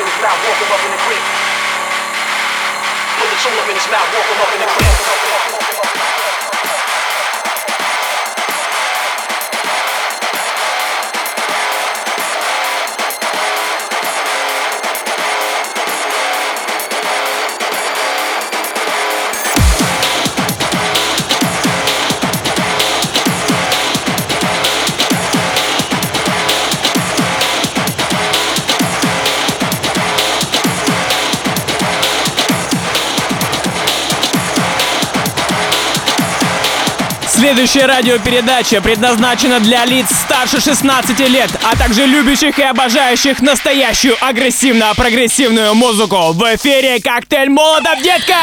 in his mouth, walk him up in the crib. Put the tool up in his mouth, walk him up in the crib. Следующая радиопередача предназначена для лиц старше 16 лет, а также любящих и обожающих настоящую агрессивно-прогрессивную музыку. В эфире «Коктейль Молотов, детка!»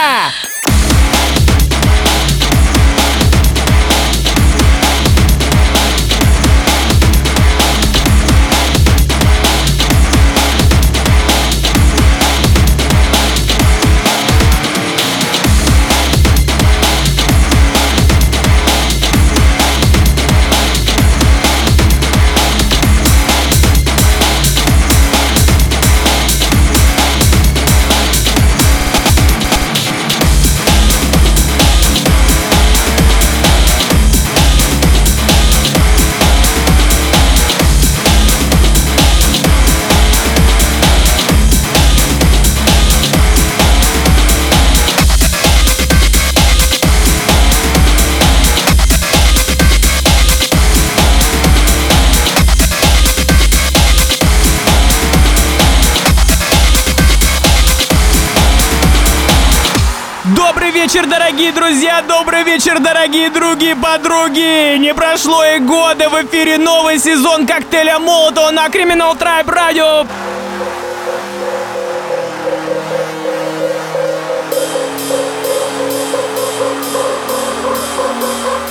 Вечер, дорогие друзья! Добрый вечер, дорогие други подруги! Не прошло и года, в эфире новый сезон коктейля Молотова на Criminal Tribe Radio.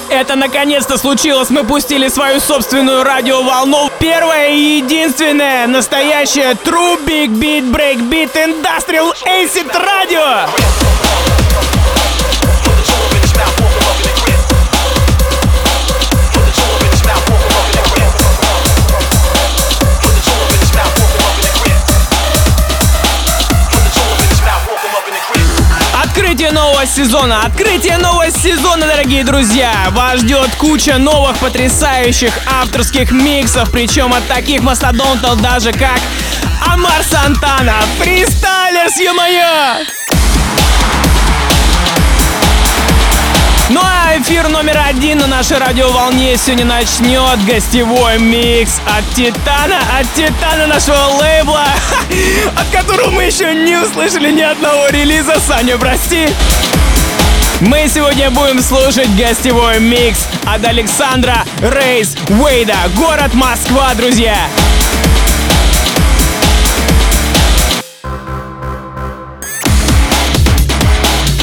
Это наконец-то случилось. Мы пустили свою собственную радиоволну. Первая и единственная настоящая True Big Beat Break Beat Industrial Acid Radio. Сезона! Открытие нового сезона, дорогие друзья! Вас ждет куча новых потрясающих авторских миксов, причем от таких мастодонтов даже как Omar Santana, Freestylers, ё-моё! Ну а эфир номер один на нашей радиоволне сегодня начнет гостевой микс от Титана, от Титана нашего лейбла, от которого мы еще не услышали ни одного релиза. Саня, прости. Мы сегодня будем слушать гостевой микс от Александра Рейс Уэйда, город Москва, друзья.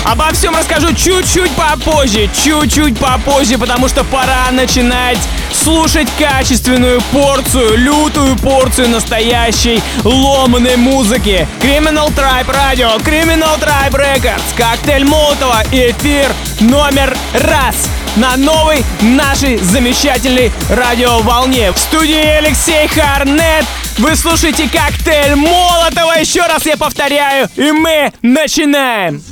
Обо всем расскажу чуть-чуть попозже, чуть-чуть попозже, потому что пора начинать слушать качественную порцию, лютую порцию настоящей ломаной музыки. Criminal Tribe Radio, Criminal Tribe Records, коктейль Молотова, эфир номер раз на новой нашей замечательной радиоволне. В студии Алексей Харнет. Вы слушаете коктейль Молотова. Еще раз я повторяю. И мы начинаем.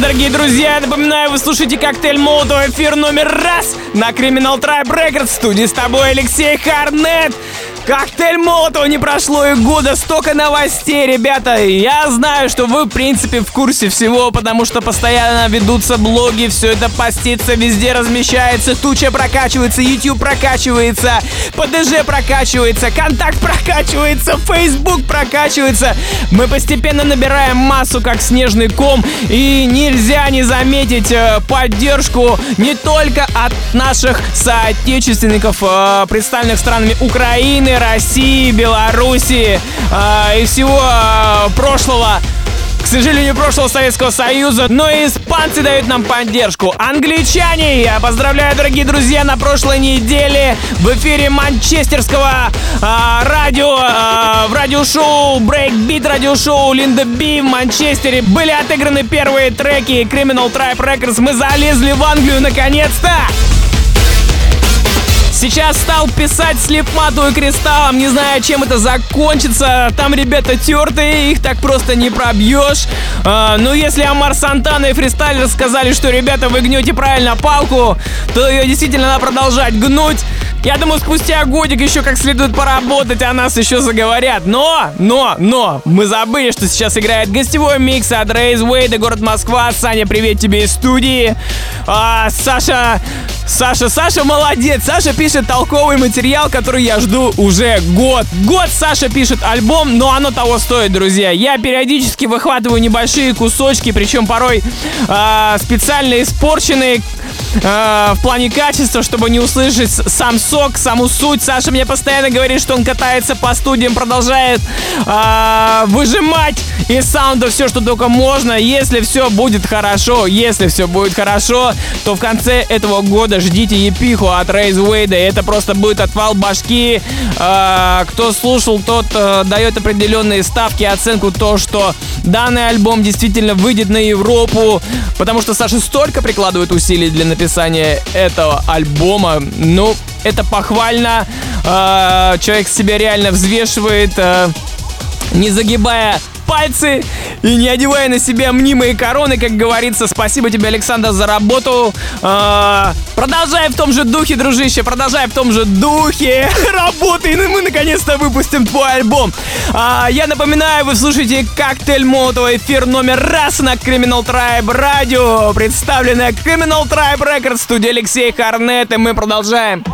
Дорогие друзья. Напоминаю, вы слушаете коктейль Молотова, эфир номер раз на Criminal Tribe Records. В студии с тобой Алексей Харнет. Коктейль Молотова не прошло и года, столько новостей, ребята. Я знаю, что вы, в принципе, в курсе всего, потому что постоянно ведутся блоги, все это постится, везде размещается, туча прокачивается, YouTube прокачивается, ПДЖ прокачивается, Контакт прокачивается, Facebook прокачивается. Мы постепенно набираем массу, как снежный ком, и нельзя не заметить э, поддержку не только от наших соотечественников, э, представленных странами Украины, России, Белоруссии э, и всего э, прошлого сожалению, прошлого Советского Союза, но и испанцы дают нам поддержку. Англичане, я поздравляю, дорогие друзья, на прошлой неделе в эфире манчестерского а, радио, а, в радиошоу Breakbeat, радиошоу Линда Би в Манчестере были отыграны первые треки Criminal Tribe Records. Мы залезли в Англию наконец-то! Сейчас стал писать слепмату и кристаллом, не знаю, чем это закончится. Там ребята тертые, их так просто не пробьешь. А, ну, если Амар Сантана и Фристайлер сказали, что, ребята, вы гнете правильно палку, то ее действительно надо продолжать гнуть. Я думаю, спустя годик еще как следует поработать, о нас еще заговорят. Но, но, но, мы забыли, что сейчас играет гостевой микс от Рейз Уэйда, город Москва. Саня, привет тебе из студии. А, Саша, Саша, Саша молодец. Саша пишет толковый материал, который я жду уже год. Год Саша пишет альбом, но оно того стоит, друзья. Я периодически выхватываю небольшие кусочки, причем порой а, специально испорченные а, в плане качества, чтобы не услышать сам сок, саму суть. Саша мне постоянно говорит, что он катается по студиям, продолжает а, выжимать из саунда все, что только можно. Если все будет хорошо, если все будет хорошо, то в конце этого года ждите епиху от Рейз Уэйда. Это просто будет отвал башки. А, кто слушал, тот а, дает определенные ставки, оценку то, что данный альбом действительно выйдет на Европу, потому что Саша столько прикладывает усилий для написания этого альбома. Ну, это похвально. А, человек себя реально взвешивает, а, не загибая пальцы и не одевая на себя мнимые короны, как говорится. Спасибо тебе, Александр, за работу. А, продолжай в том же духе, дружище, продолжай в том же духе. Работай, и мы наконец-то выпустим твой альбом. А, я напоминаю, вы слушаете коктейль Молотова, эфир номер раз на Criminal Tribe Radio, представленная Criminal Tribe Records, студия Алексей Харнет, и мы продолжаем.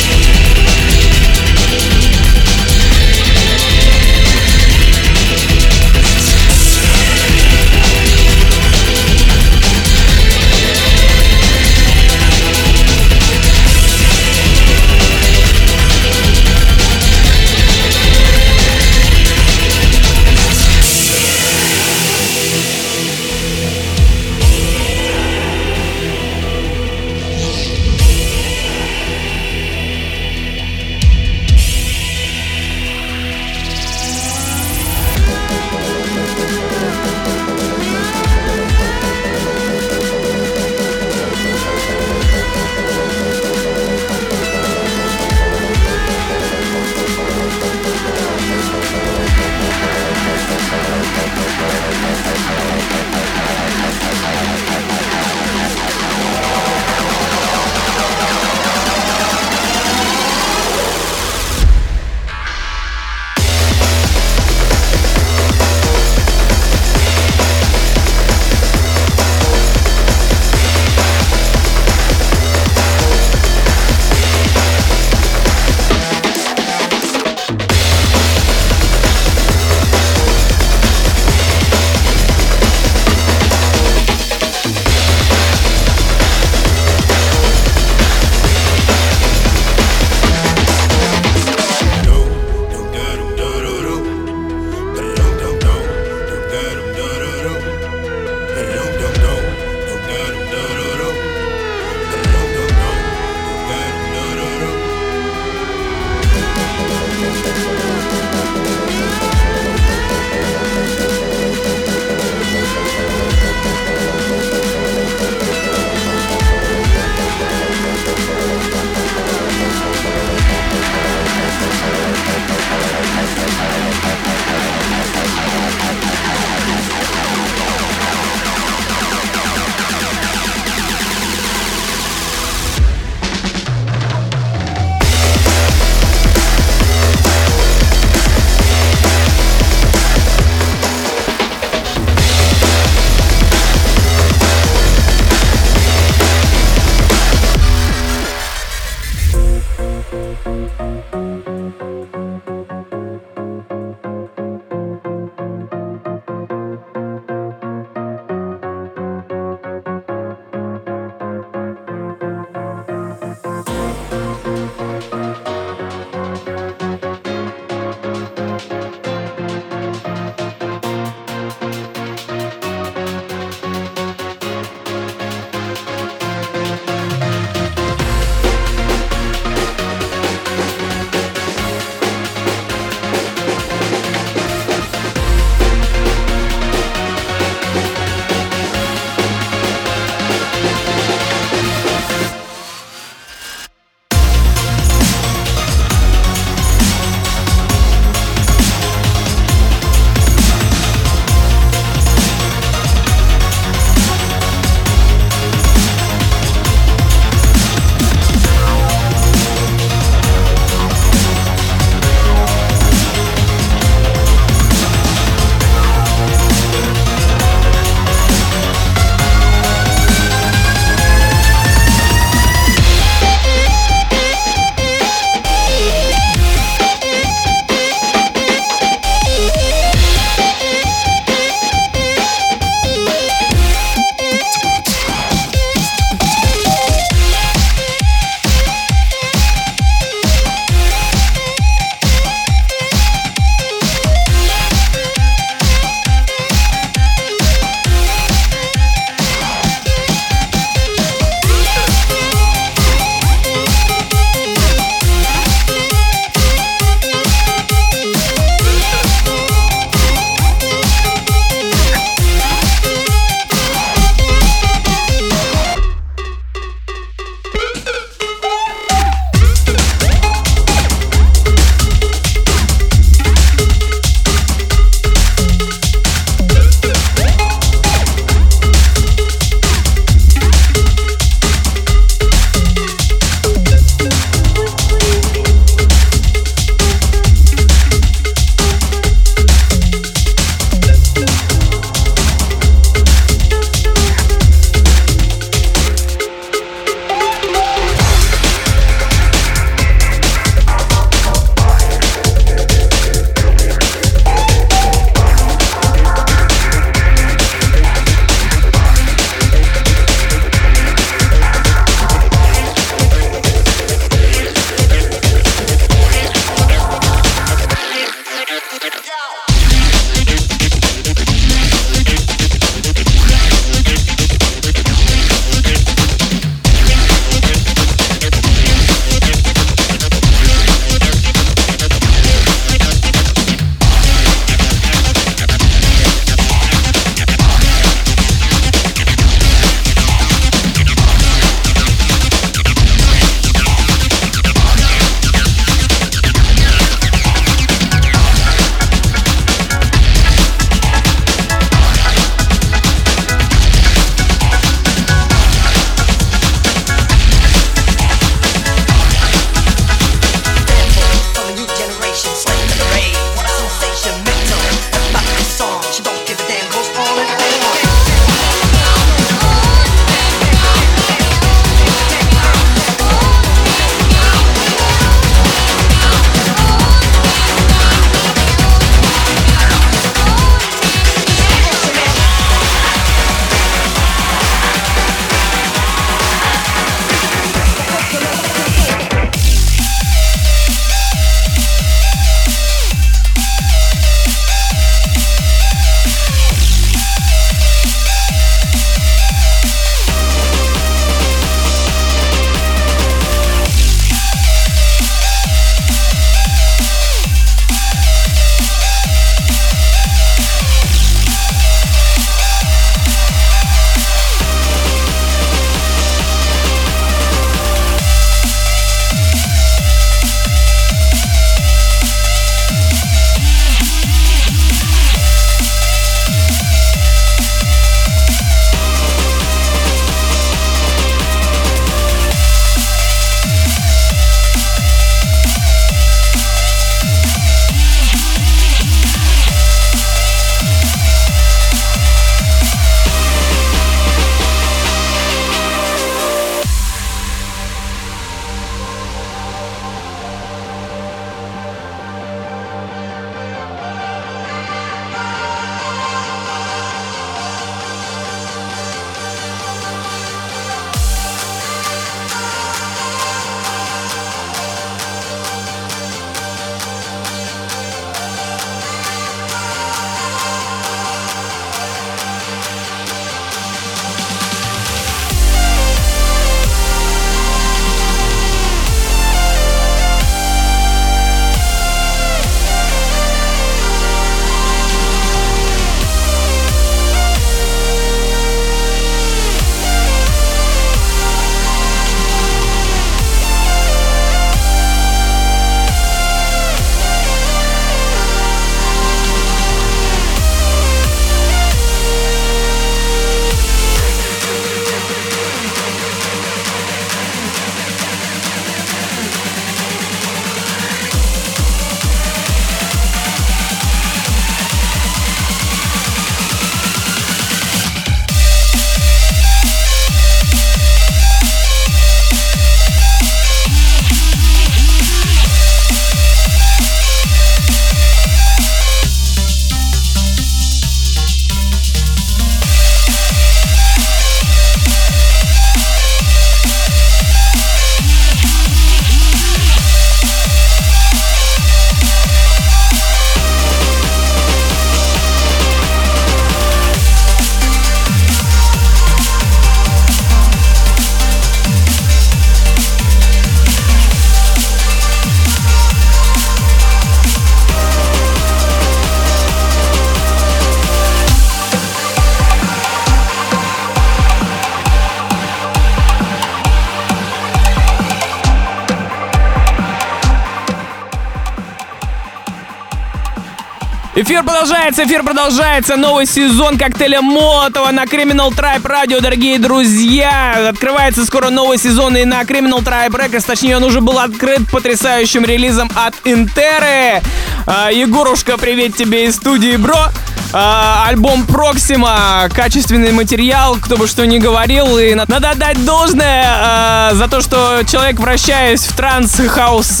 Эфир продолжается, эфир продолжается. Новый сезон коктейля Молотова на Criminal Tribe Radio, дорогие друзья. Открывается скоро новый сезон и на Criminal Tribe Records. Точнее, он уже был открыт потрясающим релизом от Интеры. А, Егорушка, привет тебе из студии, бро. А, альбом Проксима, качественный материал, кто бы что ни говорил. И надо отдать должное а, за то, что человек, вращаясь в транс-хаус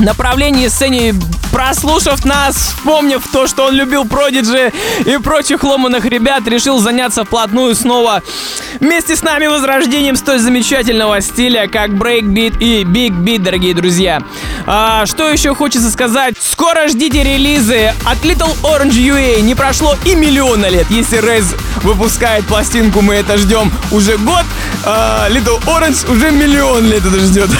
направлении сцене, прослушав нас, вспомнив то, что он любил Продиджи и прочих ломаных ребят, решил заняться вплотную снова вместе с нами возрождением столь замечательного стиля, как брейкбит и биг бит, дорогие друзья. А, что еще хочется сказать? Скоро ждите релизы от Little Orange UA. Не прошло и миллиона лет. Если Raze выпускает пластинку, мы это ждем уже год. А, Little Orange уже миллион лет это ждет.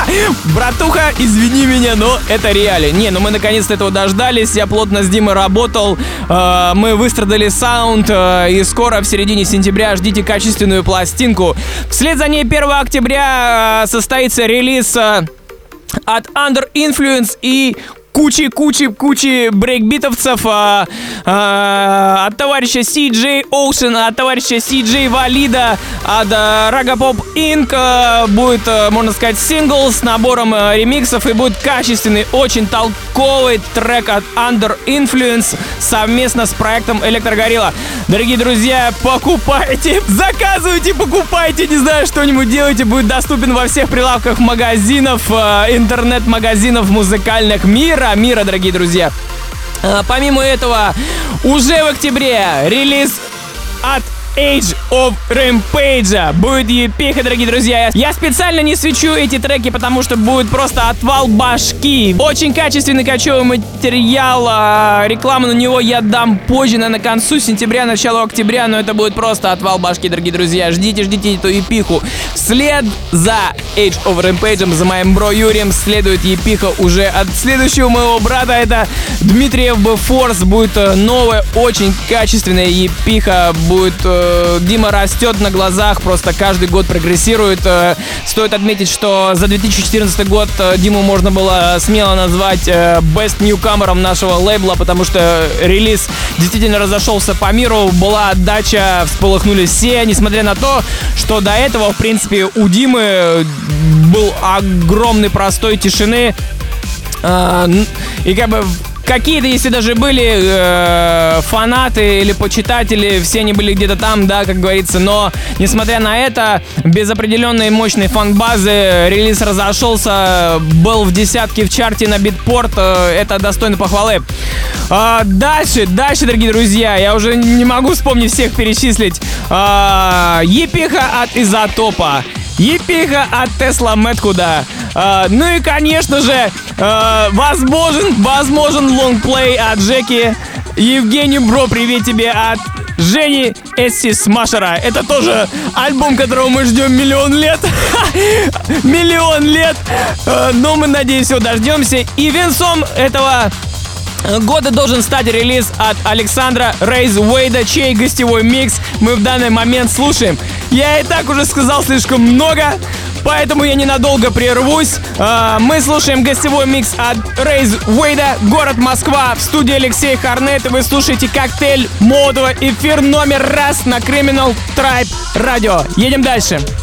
Братуха, извини меня, но это реалии. Не, ну мы наконец-то этого дождались. Я плотно с Димой работал. А, мы выстрадали саунд. а, И скоро, в середине сентября, ждите качественную пластинку. Вслед за ней 1 октября а, состоится релиз от Under Influence и кучи-кучи-кучи брейкбитовцев а, а, от товарища CJ Ocean, от товарища CJ Валида, от а, Ragapop Inc. а, будет, а, можно сказать, сингл с набором а, ремиксов и будет качественный, очень толковый трек от Under Influence совместно с проектом Электрогорилла. Дорогие друзья, покупайте, заказывайте, покупайте, не знаю, что-нибудь делайте, будет доступен во всех прилавках магазинов, а, интернет-магазинов музыкальных мира, мира, дорогие друзья. А, Помимо этого, уже в октябре релиз от Age of Rampage. Будет епиха, дорогие друзья. Я специально не свечу эти треки, потому что будет просто отвал башки. Очень качественный кочевый материал. а, Рекламу на него я дам позже, наверное, к концу сентября, началу октября, но это будет просто отвал башки, дорогие друзья. Ждите, ждите эту епиху. Вслед за Age of Rampage, за моим бро Юрием, следует епиха уже от следующего моего брата. Это Дмитриев Б. Форс. Будет э, новая, очень качественная епиха. Будет э, Дима растет на глазах, просто каждый год прогрессирует. Э, Стоит отметить, что за 2014 год э, Диму можно было смело назвать э, best newcomer'ом нашего лейбла, потому что релиз действительно разошелся по миру, была отдача, всполыхнули все, несмотря на то, что до этого, в принципе, у Димы был огромный простой тишины, и как бы какие-то, если даже были э, фанаты или почитатели, все они были где-то там, да, как говорится, но несмотря на это, без определенной мощной фан-базы релиз разошелся, был в десятке в чарте на битпорт, э, это достойно похвалы. А, дальше, дальше, дорогие друзья, я уже не могу вспомнить всех перечислить. А, епиха от Изотопа. Епиха от Тесла Мэткуда. А, ну и, конечно же, а, возможен, возможен лонгплей от Джеки. Евгений Бро, привет тебе от Жени Эсси Смашера. Это тоже альбом, которого мы ждем миллион лет. Миллион лет. А, Но мы, надеюсь, его дождемся. И венцом этого года должен стать релиз от Александра Рейз Уэйда, чей гостевой микс мы в данный момент слушаем. Я и так уже сказал слишком много, поэтому я ненадолго прервусь. А, Мы слушаем гостевой микс от Рейз Уэйда, город Москва, в студии Алексей Харнет, и вы слушаете коктейль Молотова, эфир номер раз на Criminal Tribe Radio. Едем дальше. Thank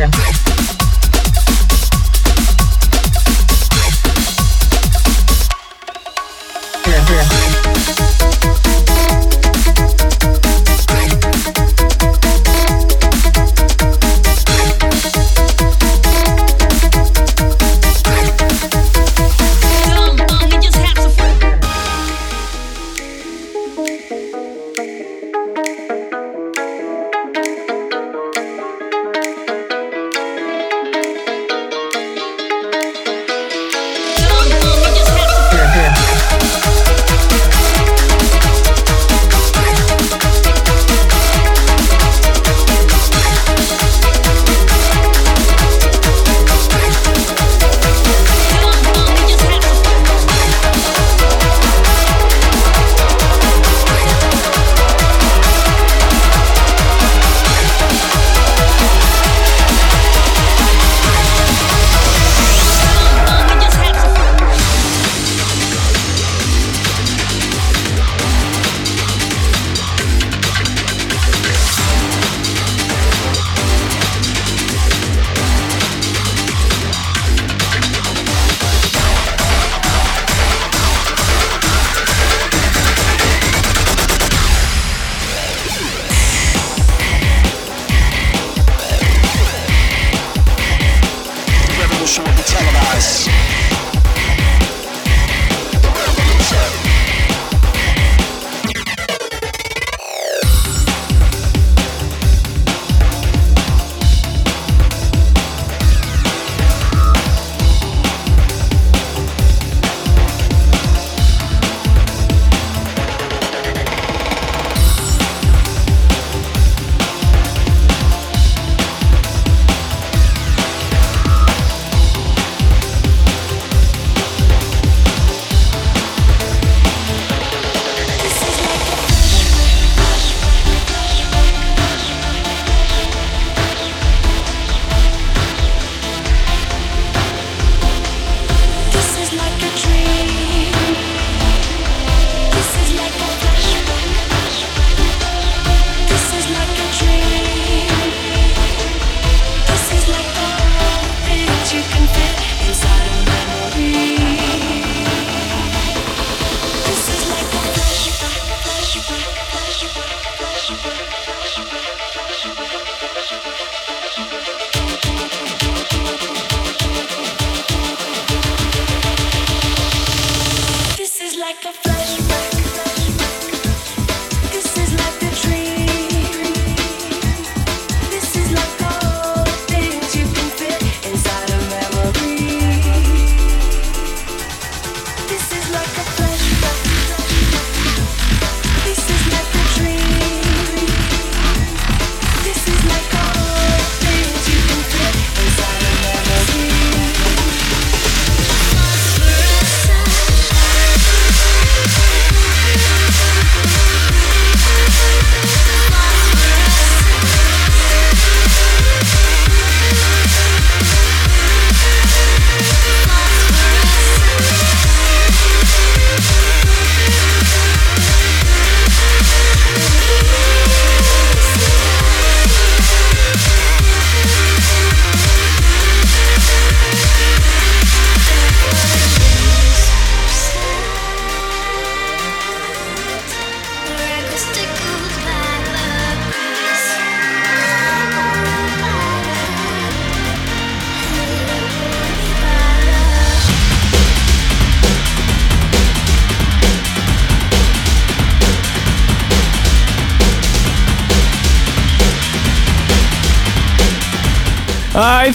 Yeah.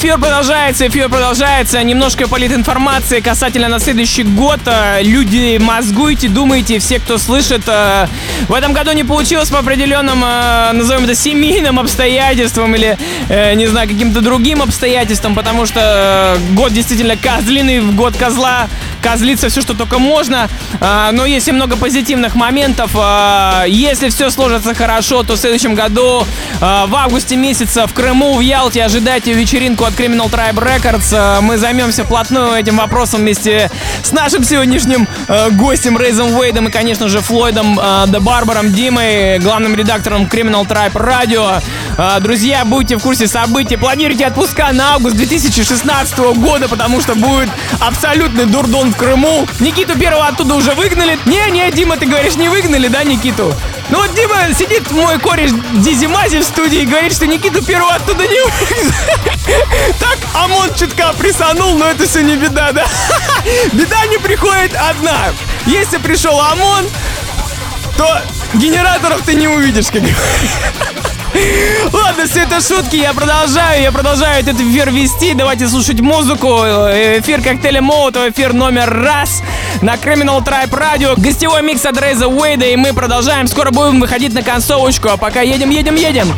Эфир продолжается, эфир продолжается. Немножко политинформации касательно на следующий год. А, Люди, мозгуйте, думайте, все, кто слышит. а, В этом году не получилось по определенным, а, назовем это, семейным обстоятельствам или, э, не знаю, каким-то другим обстоятельствам, потому что э, год действительно козлиный, год козла козлиться все, что только можно. А, Но есть и много позитивных моментов. А, Если все сложится хорошо, то в следующем году, а, в августе месяца в Крыму, в Ялте, ожидайте вечеринку от Criminal Tribe Records. Мы займемся вплотную этим вопросом вместе с нашим сегодняшним гостем Рейзом Уэйдом и, конечно же, Флойдом Де Барбаром Димой, главным редактором Criminal Tribe Radio. А, Друзья, будьте в курсе событий. Планируйте отпуска на август 2016 года, потому что будет абсолютный дурдон в Крыму. Никиту первого оттуда уже выгнали. Не-не, Дима, ты говоришь, не выгнали, да, Никиту? Ну вот Дима сидит мой кореш Дизи Мази в студии и говорит, что Никиту первого оттуда не. Так ОМОН чутка присанул, но это все не беда, да? Беда не приходит одна. Если пришел ОМОН, то генераторов ты не увидишь, как. Ладно, все это шутки, я продолжаю, я продолжаю этот эфир вести. Давайте слушать музыку. Эфир коктейля Молотова, эфир номер раз на Criminal Tribe Radio. Гостевой микс от Рейза Уэйда, и мы продолжаем. Скоро будем выходить на концовочку, а пока едем, едем, едем.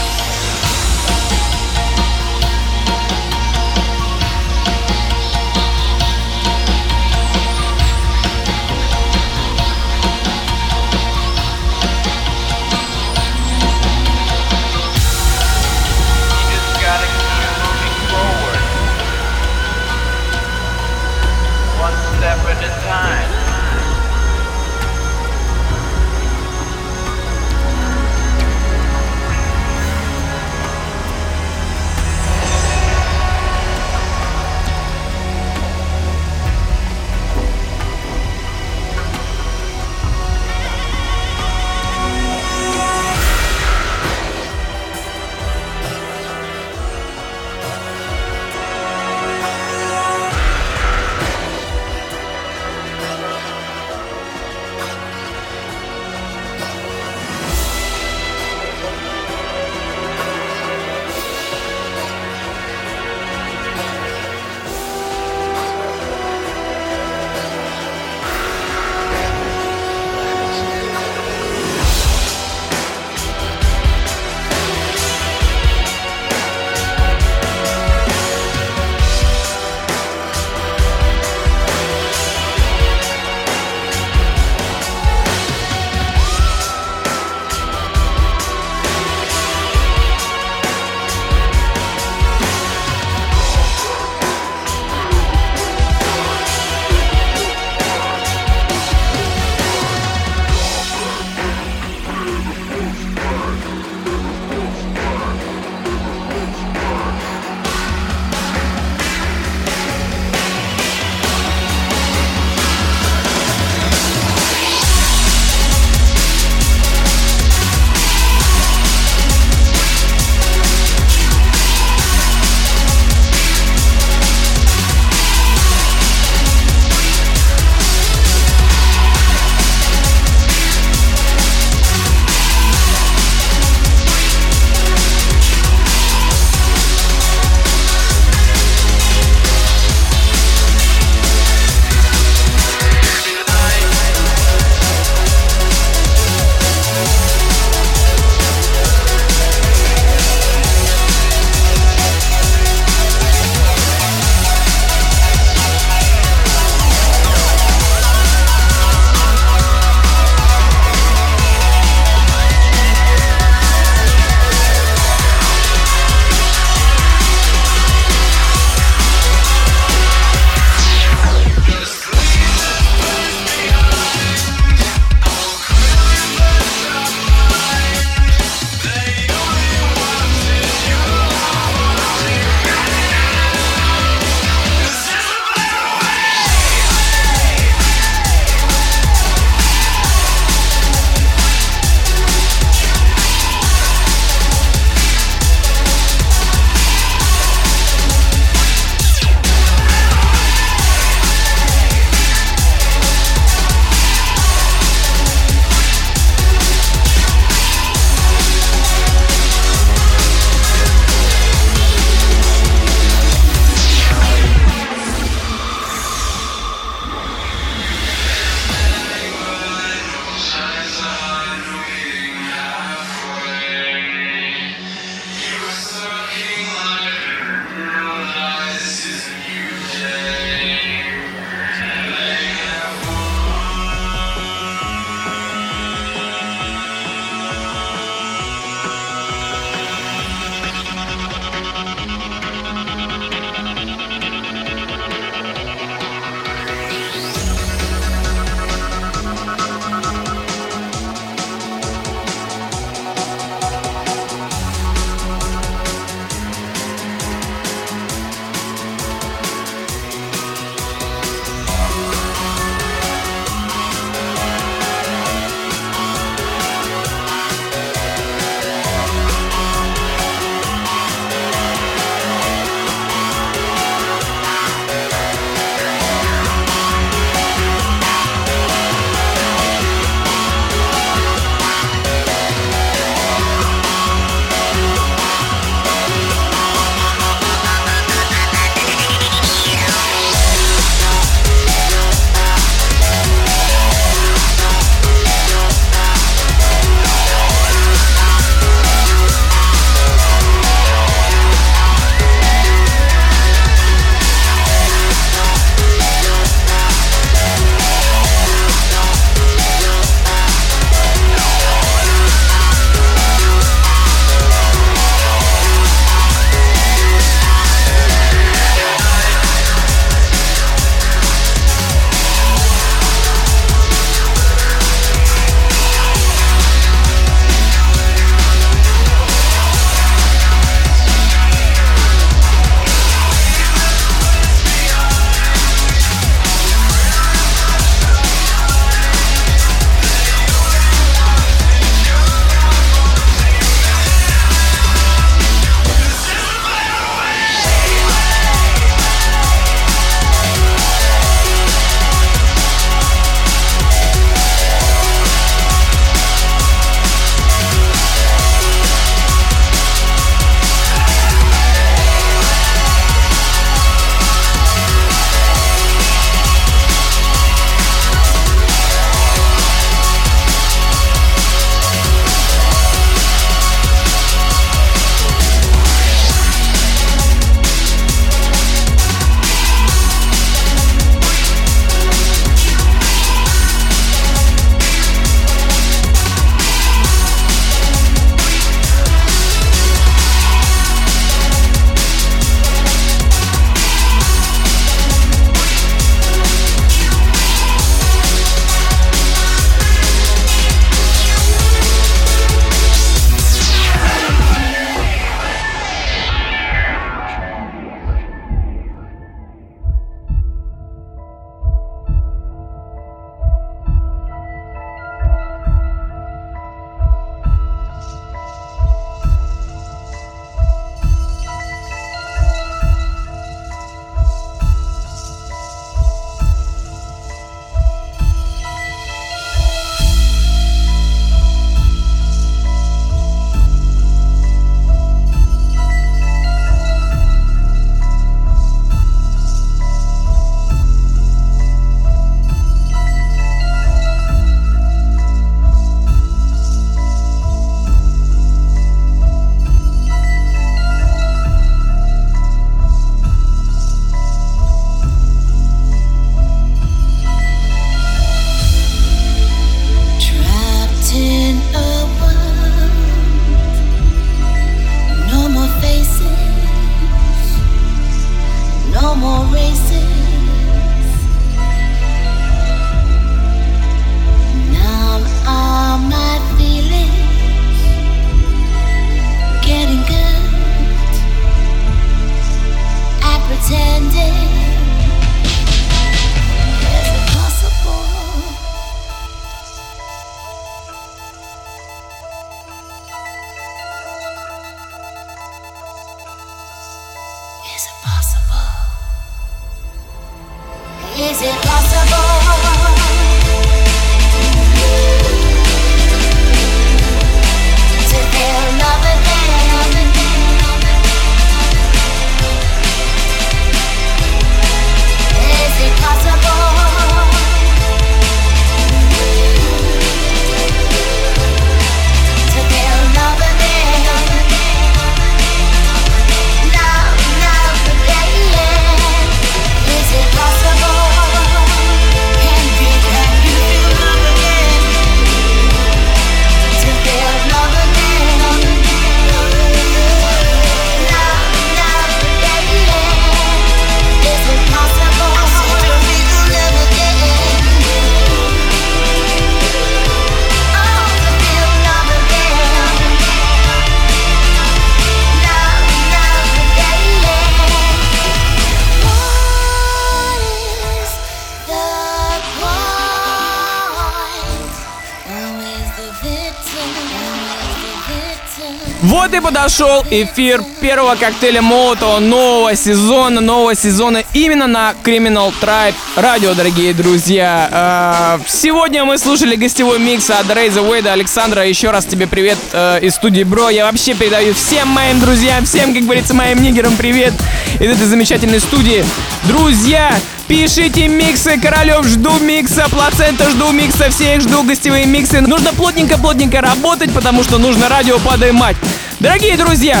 Вот и подошел эфир первого коктейля Молотова нового сезона, нового сезона именно на Criminal Tribe радио, дорогие друзья. А, Сегодня мы слушали гостевой микс от Рейза Уэйда. Александра, еще раз тебе привет э, из студии Бро. Я вообще передаю всем моим друзьям, всем, как говорится, моим нигерам привет из этой замечательной студии. Друзья, Пишите миксы, Королев, жду микса, Плацента, жду микса, всех жду гостевые миксы. Нужно плотненько-плотненько работать, потому что нужно радио подымать. Дорогие друзья,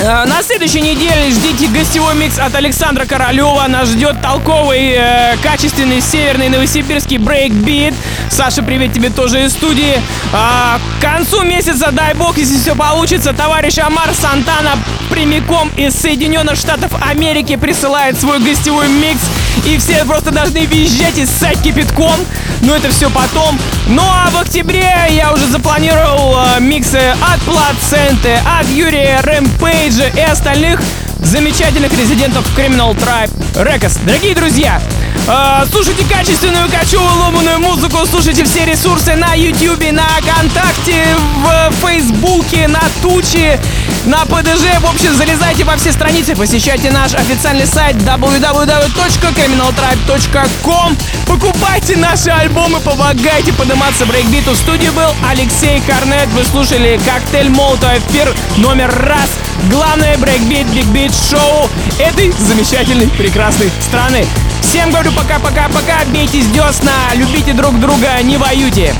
э, на следующей неделе ждите гостевой микс от Александра Королева. Нас ждет толковый, э, качественный северный новосибирский брейкбит. Саша, привет тебе тоже из студии. А, к концу месяца, дай бог, если все получится, товарищ Omar Santana прямиком из Соединенных Штатов Америки присылает свой гостевой микс. И все просто должны визжать и ссать кипятком. Но это все потом. Ну а в октябре я уже запланировал э, миксы от Плаценты, от Юрия Рэмпейджа и остальных замечательных резидентов Criminal Tribe Records. Дорогие друзья, э, слушайте качественную кочевую ломаную музыку, слушайте все ресурсы на YouTube, на ВКонтакте, в Фейсбуке, на Туче, на ПДЖ. В общем, залезайте во все страницы, посещайте наш официальный сайт www.criminaltribe.com Покупайте наши альбомы, помогайте подниматься брейкбиту. В студии был Алексей Корнет. Вы слушали коктейль Молотова эфир номер раз. Главное брейкбит, бигбит шоу этой замечательной, прекрасной страны. Всем говорю пока-пока-пока, бейтесь в десна, любите друг друга, не воюйте.